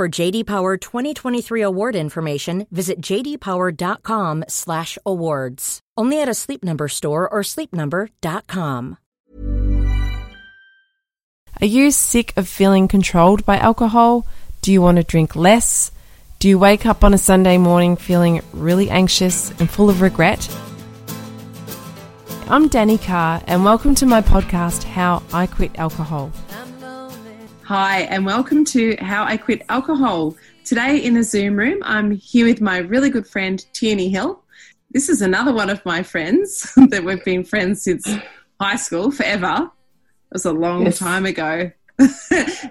For JD Power 2023 award information, visit jdpower.com/awards. Only at a Sleep Number store or sleepnumber.com. Are you sick of feeling controlled by alcohol? Do you want to drink less? Do you wake up on a Sunday morning feeling really anxious and full of regret? I'm Danny Carr, and welcome to my podcast, How I Quit Alcohol. Hi, and welcome to How I Quit Alcohol. Today in the Zoom room, I'm here with my really good friend, Tierney Hill. This is another one of my friends that we've been friends since high school, forever. It was a long Yes. time ago.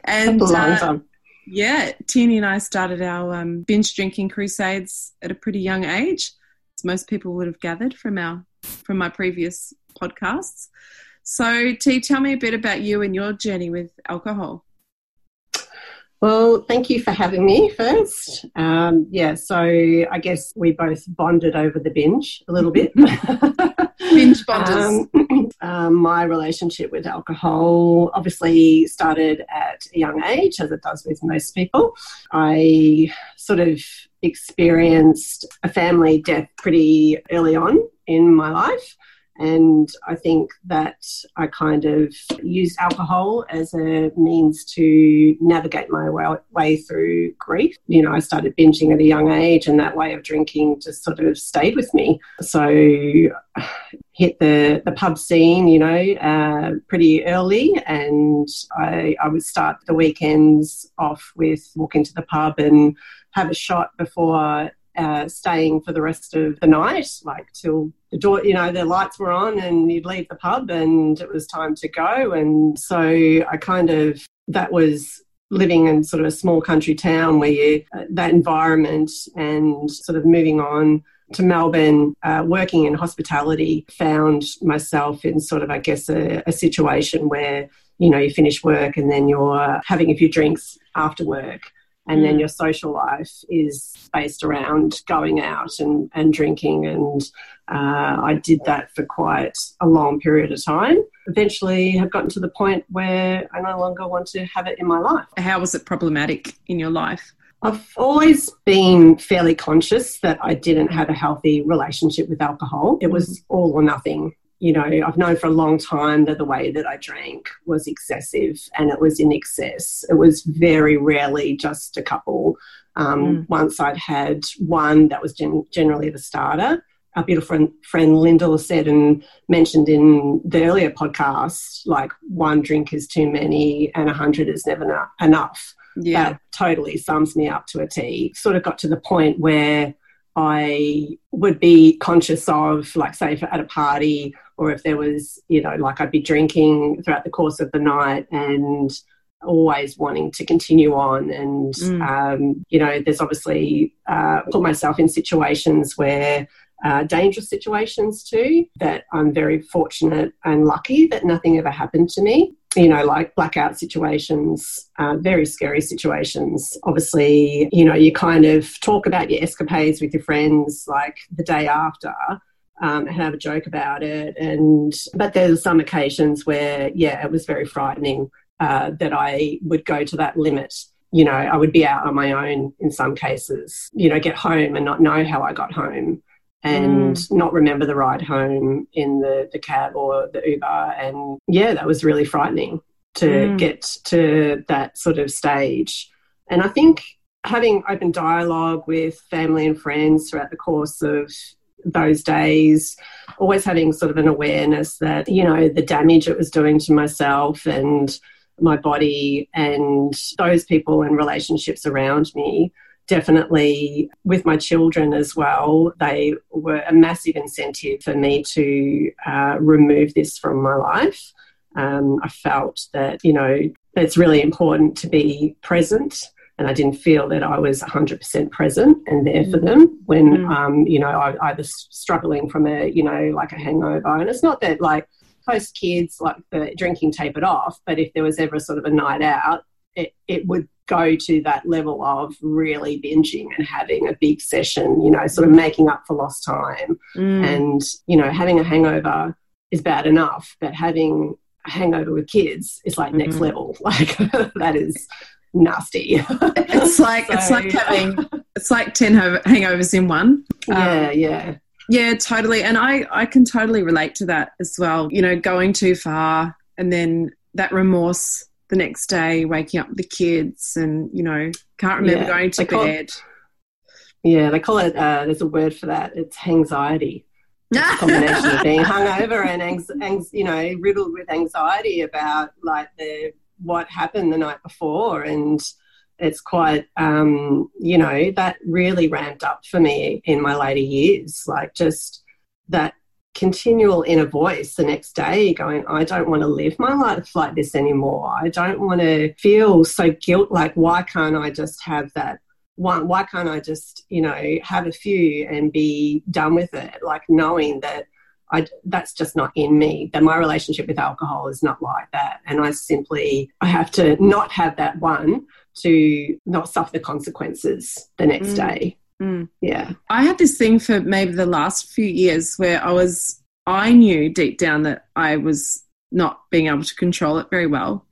and a long uh, time. yeah, Tierney and I started our um, binge drinking crusades at a pretty young age, as most people would have gathered from our from my previous podcasts. So, T, tell me a bit about you and your journey with alcohol. Well, thank you for having me first. Um, yeah, so I guess we both bonded over the binge a little bit. Binge bonders. Um, um, my relationship with alcohol obviously started at a young age, as it does with most people. I sort of experienced a family death pretty early on in my life. And I think that I kind of used alcohol as a means to navigate my way, way through grief. You know, I started binging at a young age, and that way of drinking just sort of stayed with me. So, hit the, the pub scene, you know, uh, pretty early, and I, I would start the weekends off with walking to the pub and have a shot before uh, staying for the rest of the night, like till the door, you know, the lights were on and you'd leave the pub and it was time to go. And so I kind of, that was living in sort of a small country town where you, uh, that environment and sort of moving on to Melbourne, uh, working in hospitality, found myself in sort of, I guess, a, a situation where, you know, you finish work and then you're having a few drinks after work and then your social life is based around going out and, and drinking and uh, i did that for quite a long period of time eventually have gotten to the point where i no longer want to have it in my life How was it problematic in your life? I've always been fairly conscious that I didn't have a healthy relationship with alcohol. It was all or nothing. You know, I've known for a long time that the way that I drank was excessive and it was in excess. It was very rarely just a couple. Um, Once I'd had one that was gen- generally the starter. Our beautiful friend, friend Linda said and mentioned in the earlier podcast, like one drink is too many and a hundred is never eno- enough Yeah. that totally sums me up to a T. Sort of got to the point where I would be conscious of, like, say, if at a party or if there was, you know, like I'd be drinking throughout the course of the night and always wanting to continue on. And, um, you know, there's obviously uh, put myself in situations where uh, dangerous situations too, that I'm very fortunate and lucky that nothing ever happened to me. You know, like blackout situations, uh, very scary situations. Obviously, you know, you kind of talk about your escapades with your friends like the day after. Um, and have a joke about it, and but there's some occasions where, yeah, it was very frightening uh, that I would go to that limit you know, I would be out on my own in some cases, you know, get home and not know how I got home and mm. not remember the ride home in the, the cab or the Uber. And yeah, that was really frightening to mm. get to that sort of stage. And I think having open dialogue with family and friends throughout the course of those days, always having sort of an awareness that, you know, the damage it was doing to myself and my body and those people and relationships around me. Definitely with my children as well, they were a massive incentive for me to uh, remove this from my life. Um, I felt that, you know, it's really important to be present and I didn't feel that I was 100% present and there for them when, mm. um, you know, I, I, was struggling from a, you know, like a hangover. And it's not that like post kids, like the drinking tapered off, but if there was ever sort of a night out, it, it would go to that level of really binging and having a big session, you know, sort of making up for lost time. Mm. And, you know, having a hangover is bad enough, but having a hangover with kids is like mm-hmm. next level. Like that is nasty. it's like so, it's like having it's like ten hangovers in one. Yeah, um, yeah. Yeah, totally. And I, I can totally relate to that as well. You know, going too far and then that remorse the next day, waking up the kids and, you know, can't remember yeah, going to bed. It, yeah, they call it, uh, there's a word for that. It's anxiety. It's a combination of being hungover and, ang- you know, riddled with anxiety about like the what happened the night before and it's quite, um, you know, that really ramped up for me in my later years. Like just that continual inner voice the next day going, I don't want to live my life like this anymore. I don't want to feel so guilt. Like, why can't I just have that? One, why can't I just, you know, have a few and be done with it? Like knowing that I, that's just not in me. That my relationship with alcohol is not like that, and I simply I have to not have that one to not suffer the consequences the next mm. day. Mm. Yeah. I had this thing for maybe the last few years where I was, I knew deep down that I was not being able to control it very well,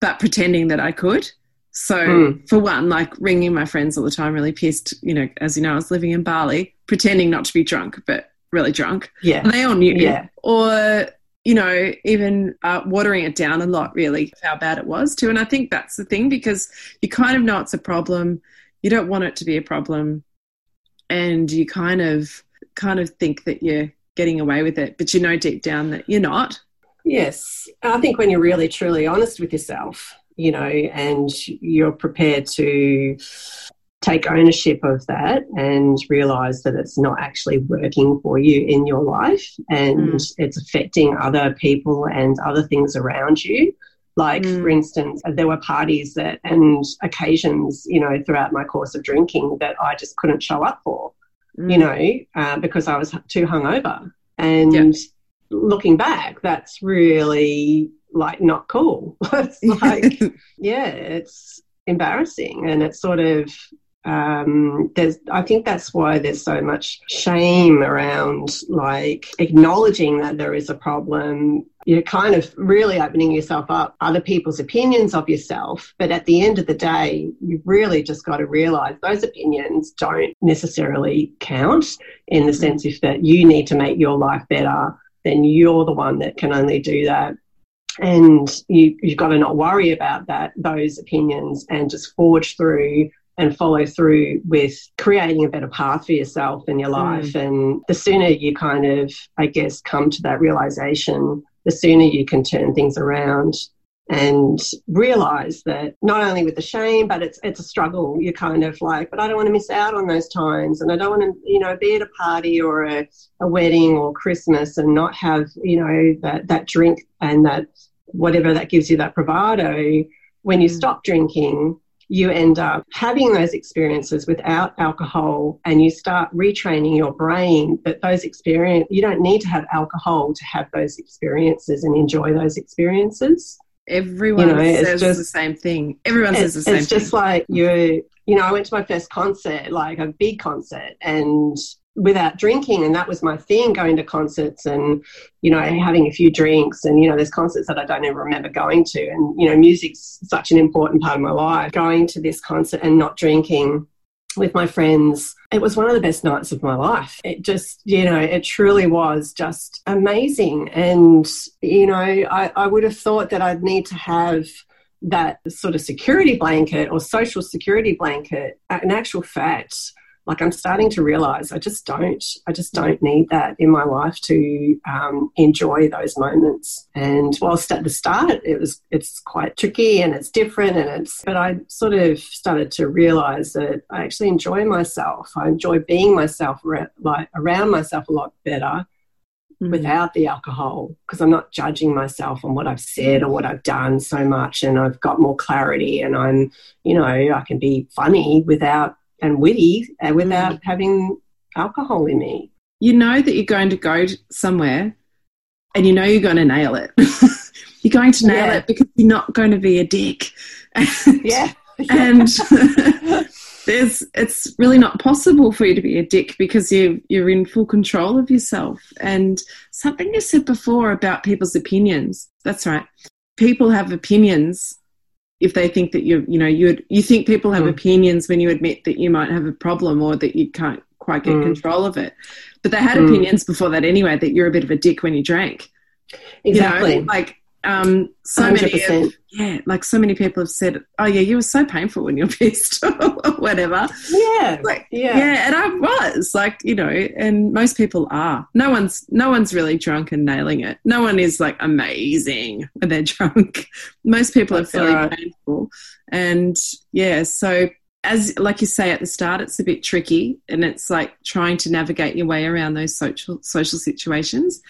but pretending that I could. So, mm. for one, like ringing my friends all the time, really pissed. You know, as you know, I was living in Bali, pretending not to be drunk, but really drunk. Yeah. And they all knew. Yeah. Or you know, even uh, watering it down a lot, really, how bad it was too. And I think that's the thing because you kind of know it's a problem. You don't want it to be a problem, and you kind of kind of think that you're getting away with it, but you know deep down that you're not. Yes, I think when you're really truly honest with yourself, you know, and you're prepared to take ownership of that and realize that it's not actually working for you in your life and mm. it's affecting other people and other things around you. Like, mm. for instance, there were parties that and occasions, you know, throughout my course of drinking that I just couldn't show up for, mm. you know, uh, because I was too hungover. And yeah. looking back, that's really like not cool. it's like, yeah, it's embarrassing and it's sort of um, there's, I think that's why there's so much shame around like acknowledging that there is a problem. You're kind of really opening yourself up other people's opinions of yourself. But at the end of the day, you've really just got to realize those opinions don't necessarily count in the sense if that you need to make your life better, then you're the one that can only do that and you, you've got to not worry about that those opinions and just forge through and follow through with creating a better path for yourself in your life. Mm. And the sooner you kind of, I guess, come to that realization, the sooner you can turn things around and realize that not only with the shame, but it's it's a struggle. You're kind of like, but I don't want to miss out on those times, and I don't want to, you know, be at a party or a, a wedding or Christmas and not have, you know, that that drink and that whatever that gives you that bravado. When you mm. stop drinking, you end up having those experiences without alcohol and you start retraining your brain that those experience you don't need to have alcohol to have those experiences and enjoy those experiences Everyone You know, it's says just- the same thing. Everyone says the same it's just thing. like you you know i went to my first concert like a big concert and without drinking and that was my thing going to concerts and you know having a few drinks and you know there's concerts that i don't even remember going to. And you know music's such an important part of my life. Going to this concert and not drinking with my friends it was one of the best nights of my life. It just you know it truly was just amazing. And you know i, I would have thought that i'd need to have that sort of security blanket or social security blanket an actual fact like i'm starting to realize i just don't i just don't need that in my life to um, enjoy those moments and whilst at the start it was it's quite tricky and it's different and it's but i sort of started to realize that i actually enjoy myself i enjoy being myself like around myself a lot better Mm. without the alcohol because I'm not judging myself on what I've said or what I've done so much and I've got more clarity and I'm you know I can be funny without and witty uh, without having alcohol in me you know that you're going to go somewhere and you know you're going to nail it. you're going to nail Yeah. it because you're not going to be a dick. yeah and there's it's really not possible for you to be a dick because you you're in full control of yourself and something you said before about people's opinions that's right people have opinions if they think that you you know you you think people have Mm. opinions when you admit that you might have a problem or that you can't quite get Mm. control of it but they had Mm. opinions before that anyway that you're a bit of a dick when you drank exactly you know, like um, so many, 100%. of, yeah, like so many people have said, "Oh yeah, you were so painful when you're pissed," or whatever. yeah Like, yeah yeah, and I was like, you know, and most people are. No one's, no one's really drunk and nailing it. No one is like amazing when they're drunk. Most people That's are fairly right. painful, and yeah, so. As like you say at the start, it's a bit tricky, and it's like trying to navigate your way around those social social situations.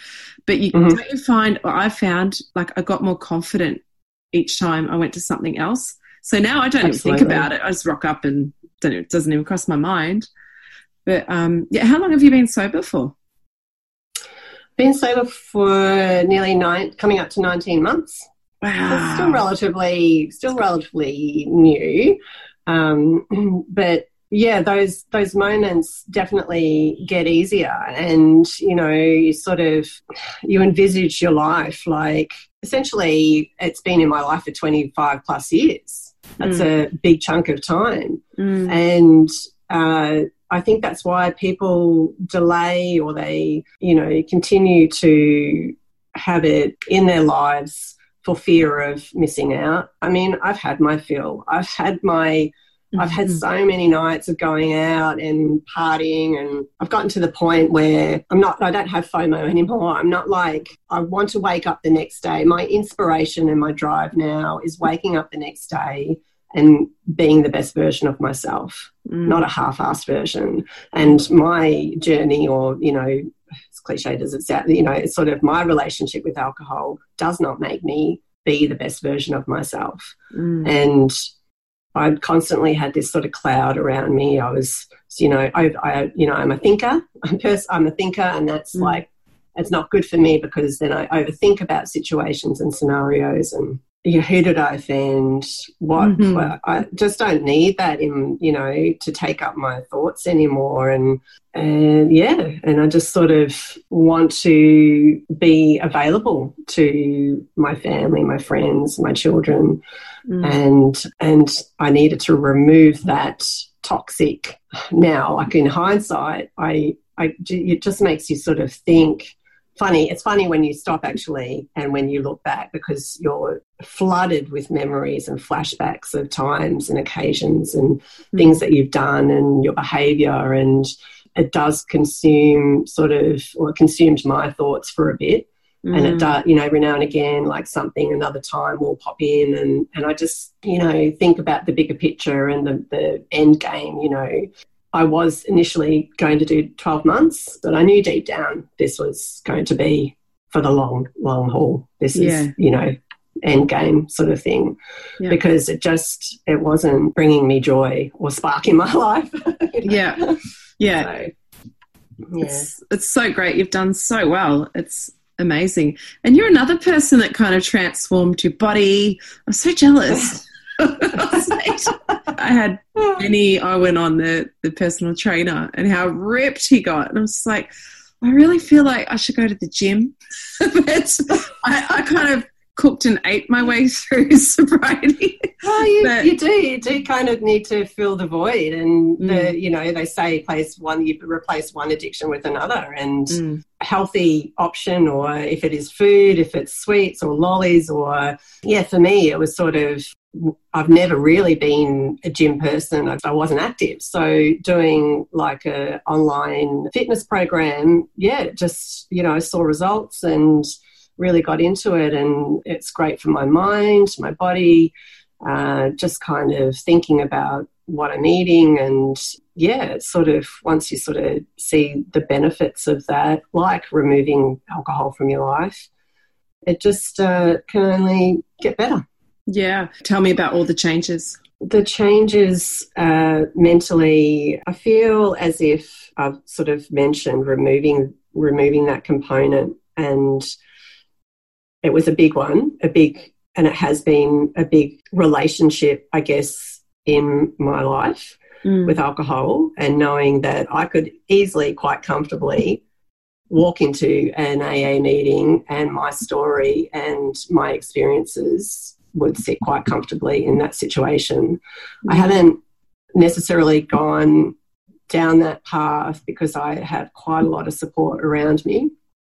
But you Mhm. don't you find, or I found, like I got more confident each time I went to something else. So now I don't even think about it. I just rock up and don't, it doesn't even cross my mind. But um, yeah, how long have you been sober for? been sober for nearly nine coming up to 19 months So Wow. still relatively still relatively new um, but yeah those those moments definitely get easier and you know you sort of you envisage your life. Like essentially it's been in my life for 25 plus years. That's a big chunk of time. Mm. and uh, I think that's why people delay or they, you know, continue to have it in their lives for fear of missing out. I mean, I've had my fill. I've had my, I've had Mm-hmm. so many nights of going out and partying, and I've gotten to the point where I'm not, I don't have FOMO anymore. I'm not like, I want to wake up the next day. My inspiration and my drive now is waking up the next day and being the best version of myself Mm. not a half-assed version. And my journey, or you know, cliched as it sounds, you know, it's sort of my relationship with alcohol does not make me be the best version of myself. Mm. And I constantly had this sort of cloud around me. I was, you know, I, I you know, I'm a thinker. I'm, pers- I'm a thinker, and that's Mm. like, it's not good for me because then I overthink about situations and scenarios and you know, who did I offend? What? Mhm. what- I just don't need that in, you know, to take up my thoughts anymore. And and yeah, and I just sort of want to be available to my family, my friends, my children, Mm. and and I needed to remove that toxic. Now, like in hindsight, I I it just makes you sort of think. Funny, it's funny when you stop actually, and when you look back because you're flooded with memories and flashbacks of times and occasions and things that you've done and your behaviour, and it does consume sort of, or consumed my thoughts for a bit. And it Mm. does you know every now and again like something another time will pop in and and i just you know think about the bigger picture and the, the end game you know i was initially going to do 12 months but i knew deep down this was going to be for the long long haul this Yeah. is you know end game sort of thing Yeah. because it just it wasn't bringing me joy or spark in my life Yeah. Yeah. so, yeah It's, it's so great. You've done so well. It's amazing. And you're another person that kind of transformed your body. I'm so jealous. I had Benny Owen on the, the personal trainer and how ripped he got. And I was like, I really feel like I should go to the gym. but I, I kind of cooked and ate my way through sobriety. Well, you, But- you do. You do kind of need to fill the void, and Mm. the you know they say place one you replace one addiction with another, and Mm. healthy option, or if it is food, if it's sweets or lollies, or yeah, for me it was sort of. I've never really been a gym person. I wasn't active, so doing like a online fitness program, yeah, just you know, I saw results and really got into it, and it's great for my mind, my body, uh, just kind of thinking about what I'm eating. And yeah, sort of once you sort of see the benefits of that, like removing alcohol from your life, it just uh, can only get better. Yeah. Tell me about all the changes. The changes uh, mentally, I feel as if I've sort of mentioned removing removing that component, and it was a big one, a big, and it has been a big relationship, I guess, in my life Mm. with alcohol, and knowing that I could easily, quite comfortably, walk into an AA meeting and my story and my experiences would sit quite comfortably in that situation. I haven't necessarily gone down that path because I have quite a lot of support around me.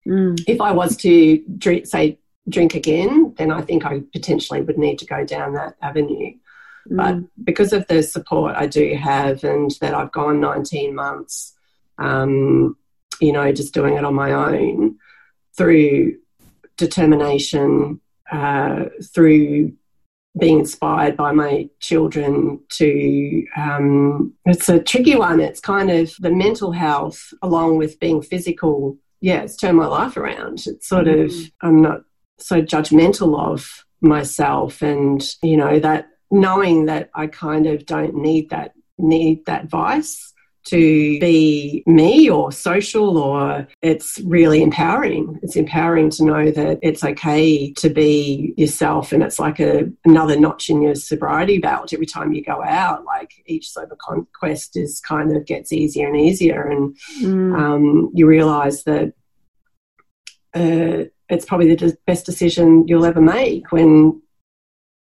Mm. If I was to drink, say drink again, then I think I potentially would need to go down that avenue. But Mm. because of the support I do have and that I've gone 19 months, um, you know, just doing it on my own through determination, uh, through being inspired by my children to, um, it's a tricky one. It's kind of the mental health along with being physical. Yeah, it's turned my life around. It's sort of, I'm not so judgmental of myself and, you know, that knowing that I kind of don't need that need that vice to be me or social or it's really empowering it's empowering to know that it's okay to be yourself and it's like a another notch in your sobriety belt every time you go out like each sober conquest is kind of gets easier and easier and Mm. um, you realize that uh, it's probably the best decision you'll ever make when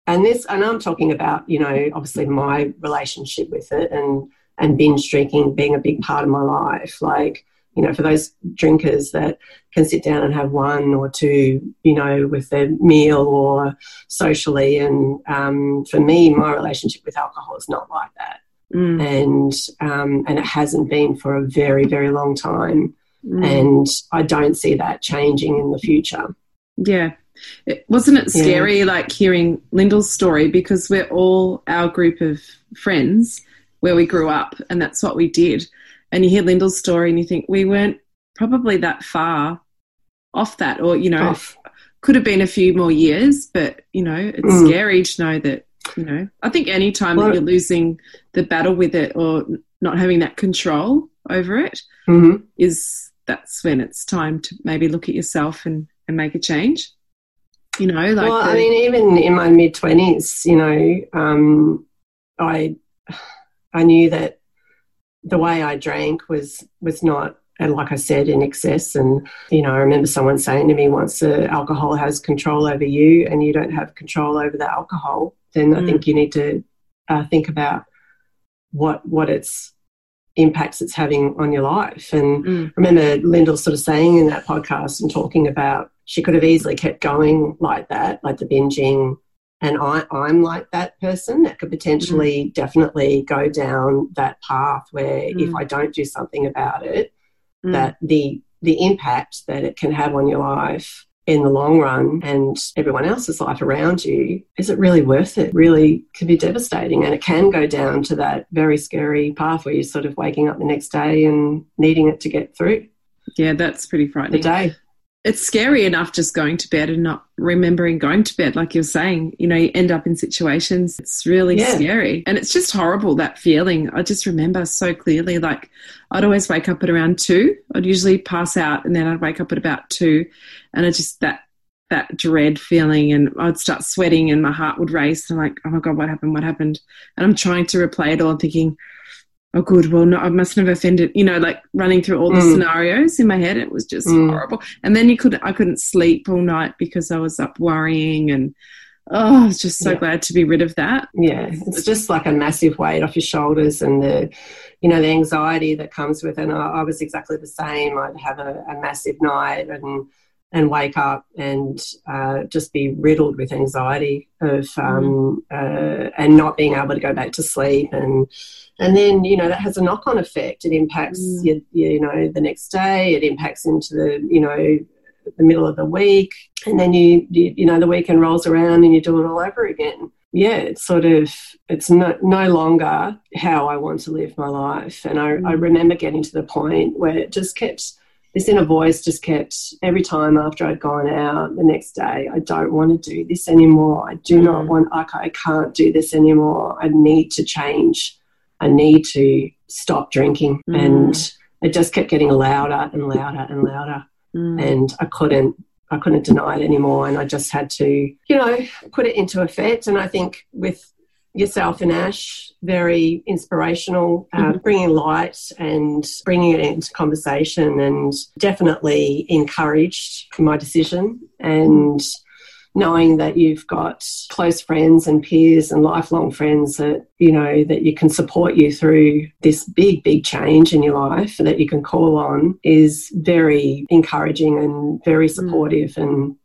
and this and i'm talking about you know obviously my relationship with it and and binge drinking being a big part of my life like you know for those drinkers that can sit down and have one or two you know with their meal or socially and um, for me my relationship with alcohol is not like that Mm. and um, and it hasn't been for a very very long time Mm. and I don't see that changing in the future. Yeah. It, wasn't it Yeah. scary, like hearing Lyndall's story, because we're all our group of friends where we grew up, and that's what we did. And you hear Lyndall's story, and you think we weren't probably that far off that, or you know, Off. could have been a few more years. But you know, it's Mm. scary to know that. You know, I think any time Well- that you're losing the battle with it or not having that control over it hmm is that's when it's time to maybe look at yourself and, and make a change. You know, like well, the- I mean, even in my mid twenties, you know, um, I I knew that the way I drank was was not, and like I said, in excess. And you know, I remember someone saying to me once, uh, "Alcohol has control over you, and you don't have control over the alcohol." Then I Mm. think you need to uh, think about what what its impacts it's having on your life. And Mm. remember Lyndall sort of saying in that podcast and talking about she could have easily kept going like that, like the binging. And I, I'm like that person that could potentially definitely go down that path where if Mm. I don't do something about it, Mm. that the the impact that it can have on your life in the long run and everyone else's life around you, is it really worth it? Really can be devastating. And it can go down to that very scary path where you're sort of waking up the next day and needing it to get through yeah, that's pretty frightening. the day. It's scary enough just going to bed and not remembering going to bed, like you're saying. You know, you end up in situations, it's really Yeah. scary. And it's just horrible, that feeling. I just remember so clearly, like, I'd always wake up at around two. I'd usually pass out and then I'd wake up at about two. And I just, that, that dread feeling, and I'd start sweating and my heart would race. And I'm like, oh my God, what happened? What happened? And I'm trying to replay it all and thinking, oh good well no i mustn't have offended you know like running through all the Mm. scenarios in my head it was just Mm. horrible and then you could i couldn't sleep all night because i was up worrying and oh i was just so Yeah. glad to be rid of that Yeah, it's just like a massive weight off your shoulders, and the, you know, the anxiety that comes with it. And I, I was exactly the same. I'd have a, a massive night and and wake up and uh, just be riddled with anxiety of um, uh, and not being able to go back to sleep and and then you know that has a knock on effect. It impacts Mm. your, you know the next day. It impacts into the you know the middle of the week, and then you you, you know the weekend rolls around and you do it all over again yeah, it's sort of it's no, no longer how I want to live my life. And I, I remember getting to the point where it just kept this inner voice just kept every time after I'd gone out the next day, I don't want to do this anymore. I do not Mm. want I, I can't do this anymore. I need to change. I need to stop drinking. Mm. And it just kept getting louder and louder and louder Mm. and I couldn't I couldn't deny it anymore and I just had to you know put it into effect and I think with yourself and Ash very inspirational uh, bringing light and bringing it into conversation and definitely encouraged my decision and knowing that you've got close friends and peers and lifelong friends that you know that you can support you through this big big change in your life that you can call on is very encouraging and very supportive and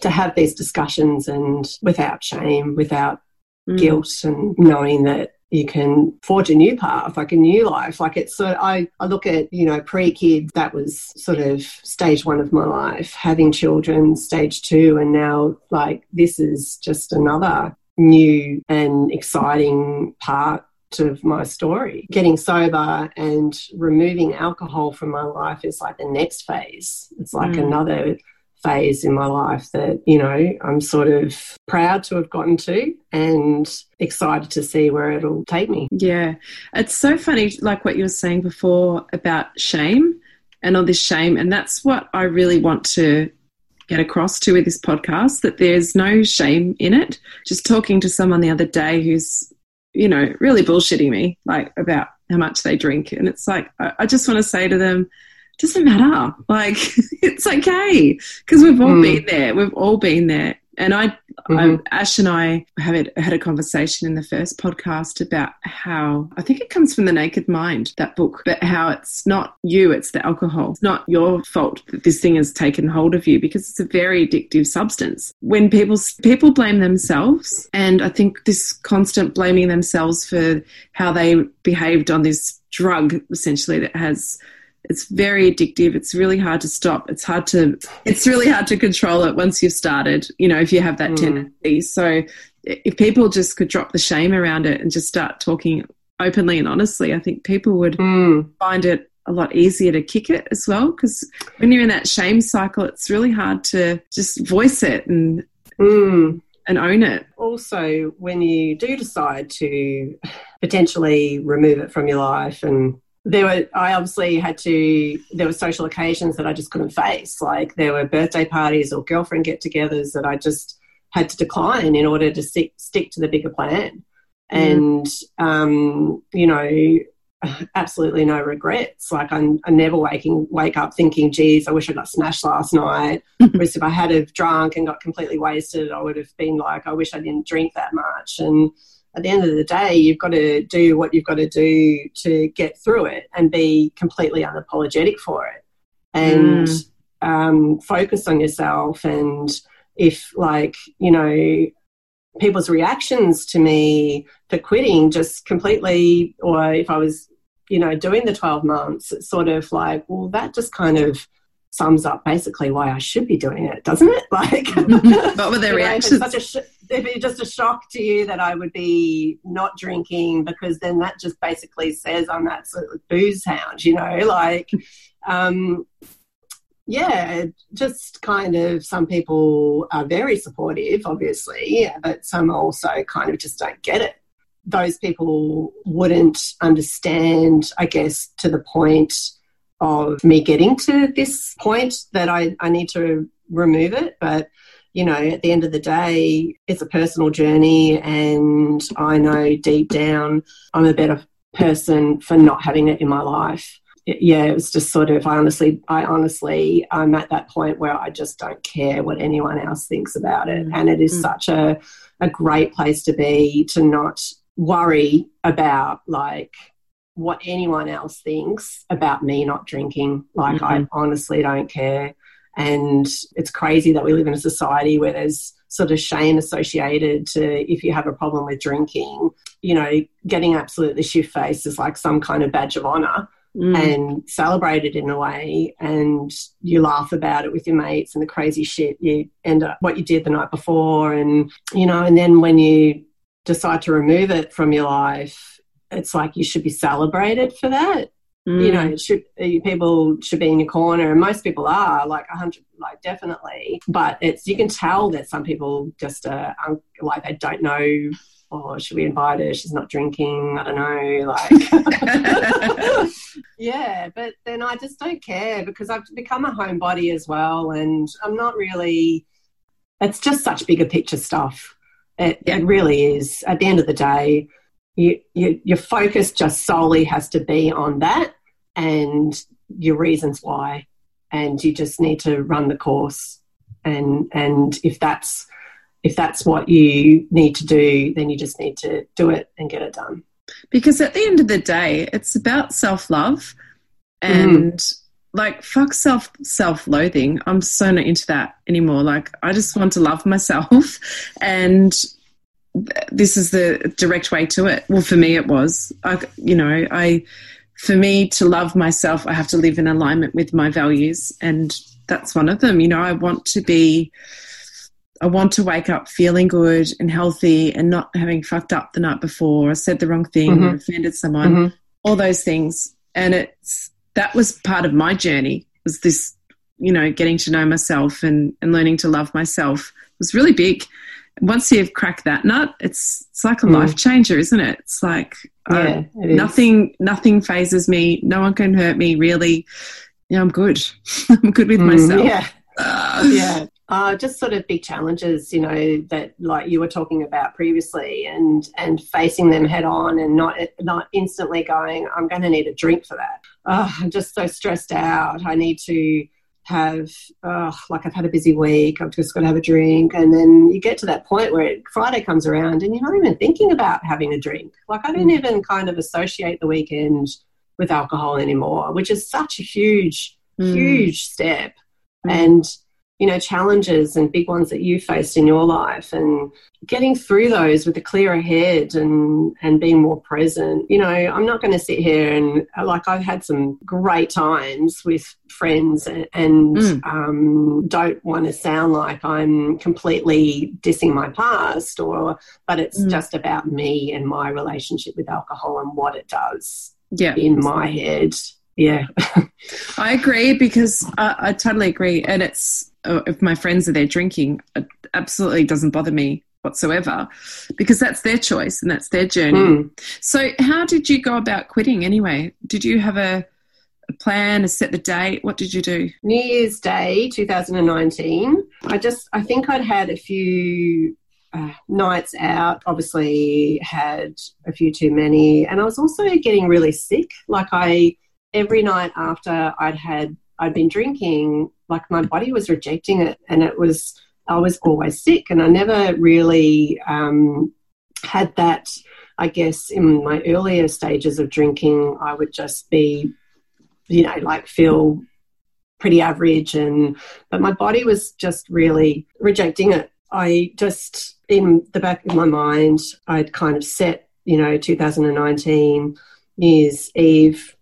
to have these discussions and without shame without Mm. guilt and knowing that you can forge a new path, like a new life. Like it's so I, I look at, you know, pre kids, that was sort of stage one of my life, having children, stage two, and now like this is just another new and exciting part of my story. Getting sober and removing alcohol from my life is like the next phase. It's like Mm. another phase in my life that, you know, I'm sort of proud to have gotten to and excited to see where it'll take me. Yeah. It's so funny, like what you were saying before about shame and all this shame. And that's what I really want to get across to with this podcast that there's no shame in it. Just talking to someone the other day who's, you know, really bullshitting me, like about how much they drink. And it's like, I, just want to say to them, doesn't matter. Like, it's okay. Because we've all Mm. been there. We've all been there. And I, Mhm. I, Ash and I have it, had a conversation in the first podcast about how I think it comes from the Naked Mind, that book, but how it's not you, it's the alcohol. It's not your fault that this thing has taken hold of you because it's a very addictive substance. When people people blame themselves, and I think this constant blaming themselves for how they behaved on this drug, essentially that has it's very addictive it's really hard to stop it's hard to it's really hard to control it once you've started you know if you have that Mm. tendency so if people just could drop the shame around it and just start talking openly and honestly i think people would Mm. find it a lot easier to kick it as well because when you're in that shame cycle it's really hard to just voice it and Mm. and own it Also, when you do decide to potentially remove it from your life and there were i obviously had to there were social occasions that i just couldn't face. Like there were birthday parties or girlfriend get-togethers that i just had to decline in order to stick, stick to the bigger plan. And um, you know absolutely no regrets. Like I'm, i never waking wake up thinking geez i wish i got smashed last night. Whereas if i had have drunk and got completely wasted i would have been like i wish i didn't drink that much. And at the end of the day, you've got to do what you've got to do to get through it and be completely unapologetic for it and um, focus on yourself. And if, like, you know, people's reactions to me for quitting just completely, or if I was, you know, doing the 12 months, it's sort of like, well, that just kind of sums up basically why I should be doing it, doesn't it? Like, what were their know, reactions such a sh- if be just a shock to you that I would be not drinking, because then that just basically says I'm of booze hound, you know, like, um, yeah, just kind of some people are very supportive, obviously, but some also kind of just don't get it. Those people wouldn't understand, I guess, to the point of me getting to this point that I, I need to remove it. But, you know, at the end of the day, it's a personal journey, and I know deep down I'm a better person for not having it in my life yeah, it was just sort of, I honestly, I honestly, I'm at that point where I just don't care what anyone else thinks about it. And it is mm. such a, a great place to be to not worry about like what anyone else thinks about me not drinking. Like, mm-hmm. I honestly don't care. And it's crazy that we live in a society where there's sort of shame associated to if you have a problem with drinking, you know, getting absolutely shift faced is like some kind of badge of honor mm. and celebrate it in a way. And you laugh about it with your mates and the crazy shit you end up what you did the night before. And you know and then when you decide to remove it from your life it's like you should be celebrated for that mm. you know should people should be in your corner and most people are like 100 like definitely but it's you can tell that some people just uh, like they don't know oh, should we invite her? She's not drinking. I don't know. Like, yeah, but then I just don't care because I've become a homebody as well. And I'm not really, it's just such bigger picture stuff. It, yeah. it really is. At the end of the day, you, you, your focus just solely has to be on that and your reasons why. And you just need to run the course. And, and if that's, if that's what you need to do, then you just need to do it and get it done. Because at the end of the day, it's about self love and mm. like fuck self self loathing. I'm so not into that anymore. Like I just want to love myself and this is the direct way to it. Well, for me, it was. I, you know, I, for me to love myself, I have to live in alignment with my values, and that's one of them. You know, I want to be I want to wake up feeling good and healthy and not having fucked up the night before or said the wrong thing mm-hmm. or offended someone, mm-hmm. all those things. And it's that was part of my journey was this, you know, getting to know myself and, and learning to love myself it was really big. Once you've cracked that nut, it's it's like a mm. life changer, isn't it? It's like yeah, uh, it nothing nothing fazes me. No one can hurt me. Really, yeah, I'm good. I'm good with mm, myself. Yeah, uh, yeah. Uh, just sort of big challenges, you know, that like you were talking about previously, and and facing them head on, and not not instantly going, I'm going to need a drink for that. Oh, I'm just so stressed out. I need to have, oh, like I've had a busy week. I've just got to have a drink, and then you get to that point where Friday comes around, and you're not even thinking about having a drink. Like I don't mm. even kind of associate the weekend with alcohol anymore, which is such a huge, mm. huge step. Mm. And you know challenges and big ones that you faced in your life and getting through those with a clearer head and and being more present you know i'm not going to sit here and like i've had some great times with friends and, and mm. um, don't want to sound like i'm completely dissing my past or but it's mm. just about me and my relationship with alcohol and what it does yeah. in my head yeah i agree because I, I totally agree and it's if my friends are there drinking, it absolutely doesn't bother me whatsoever because that's their choice and that's their journey. Mm. So, how did you go about quitting anyway? Did you have a, a plan, a set the date? What did you do? New Year's Day 2019. I just, I think I'd had a few uh, nights out, obviously had a few too many, and I was also getting really sick. Like, I, every night after I'd had I'd been drinking, like my body was rejecting it, and it was I was always sick, and I never really um, had that. I guess in my earlier stages of drinking, I would just be, you know, like feel pretty average, and but my body was just really rejecting it. I just in the back of my mind, I'd kind of set, you know, 2019 New Year's Eve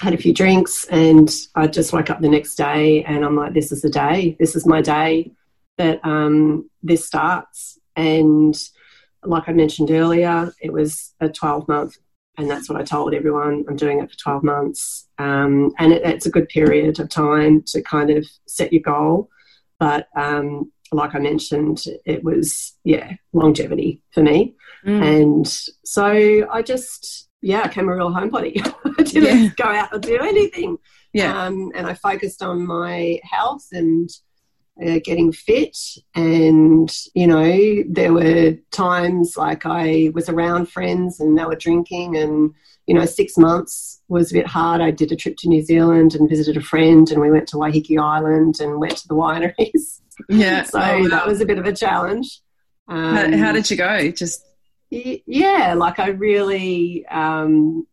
had a few drinks and I just woke up the next day and I'm like, this is the day. This is my day that um, this starts. And like I mentioned earlier, it was a 12 month and that's what I told everyone. I'm doing it for 12 months. Um, and it, it's a good period of time to kind of set your goal. But um, like I mentioned, it was, yeah, longevity for me. Mm. And so I just, yeah, I became a real homebody. I didn't yeah. go out or do anything. Yeah. Um, and I focused on my health and uh, getting fit. And, you know, there were times like I was around friends and they were drinking, and, you know, six months was a bit hard. I did a trip to New Zealand and visited a friend, and we went to Waiheke Island and went to the wineries. Yeah. so oh, that was a bit of a challenge. Um, how, how, did you go? Just yeah, like I really um,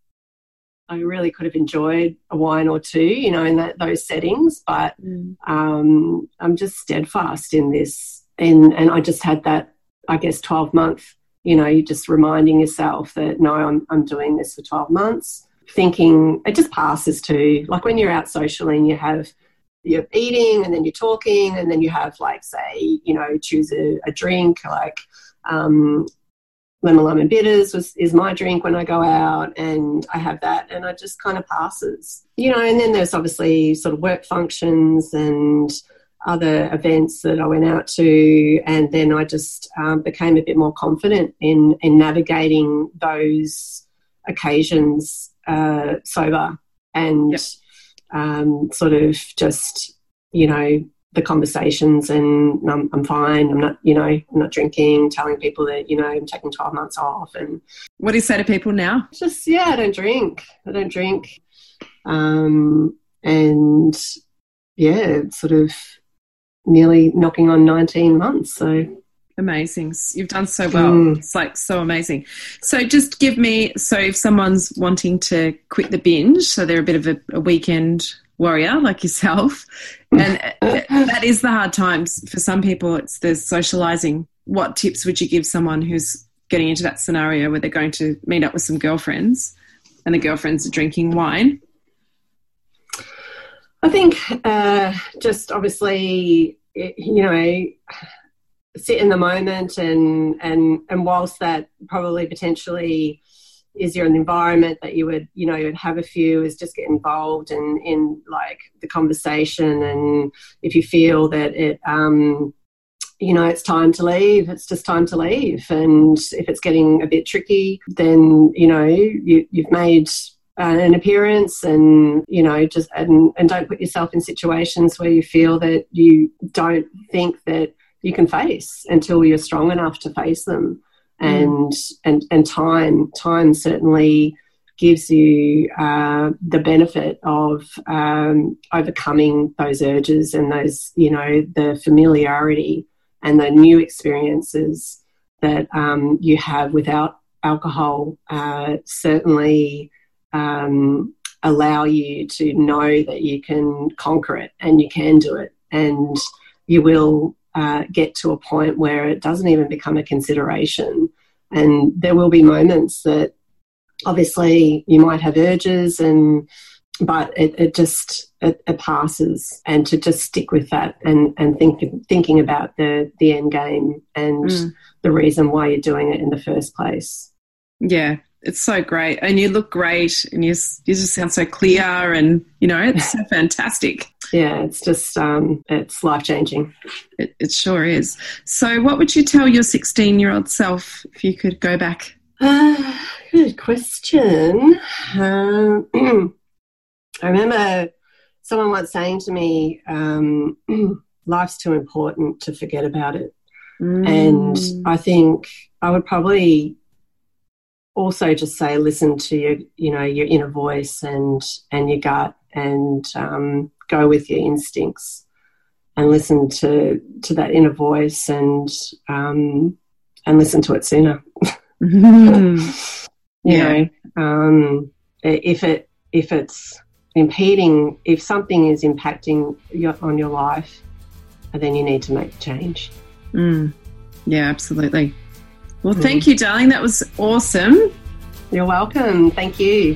I really could have enjoyed a wine or two, you know, in that, those settings. But mm. um, I'm just steadfast in this, and and I just had that, I guess, 12 month. You know, you're just reminding yourself that no, I'm I'm doing this for 12 months. Thinking it just passes too. Like when you're out socially and you have you're eating and then you're talking and then you have like say you know choose a, a drink like um, lemon lime bitters was, is my drink when I go out, and I have that, and it just kind of passes, you know. And then there's obviously sort of work functions and other events that I went out to, and then I just um, became a bit more confident in in navigating those occasions uh, sober and yep. um, sort of just you know the conversations and I'm, I'm, fine. I'm not, you know, I'm not drinking, telling people that, you know, I'm taking 12 months off. And what do you say to people now? Just, yeah, I don't drink. I don't drink. Um, and yeah, sort of nearly knocking on 19 months. So amazing. You've done so well. Mm. It's like so amazing. So just give me, so if someone's wanting to quit the binge, so they're a bit of a, a weekend warrior like yourself. And that is the hard times for some people. It's the socializing. What tips would you give someone who's getting into that scenario where they're going to meet up with some girlfriends and the girlfriends are drinking wine? I think uh, just obviously you know sit in the moment and and and whilst that probably potentially is there an environment that you would you know you would have a few is just get involved in in like the conversation. And if you feel that it um you know it's time to leave it's just time to leave. And if it's getting a bit tricky then you know you, you've made uh, an appearance and you know just and, and don't put yourself in situations where you feel that you don't think that you can face until you're strong enough to face them and mm. and and time time certainly gives you uh, the benefit of um, overcoming those urges and those you know the familiarity and the new experiences that um, you have without alcohol uh, certainly um, allow you to know that you can conquer it and you can do it and you will uh, get to a point where it doesn't even become a consideration. And there will be moments that obviously you might have urges and but it, it just it, it, passes and to just stick with that and and think thinking about the the end game and mm. the reason why you're doing it in the first place yeah it's so great. And you look great and you, you just sound so clear and you know it's so fantastic. Yeah it's just um, it's life changing it, it, sure is. So what would you tell your 16 year old self if you could go back? Uh, good question. Um, i remember someone once saying to me um, life's too important to forget about it. Mm. and i think i would probably also just say listen to your you know your inner voice and and your gut and um, go with your instincts and listen to to that inner voice and um, and listen to it sooner. mm-hmm. you yeah. know, um, if it if it's impeding, if something is impacting your, on your life, then you need to make change. Mm. Yeah, absolutely. Well, hmm. thank you, darling. That was awesome. You're welcome. Thank you.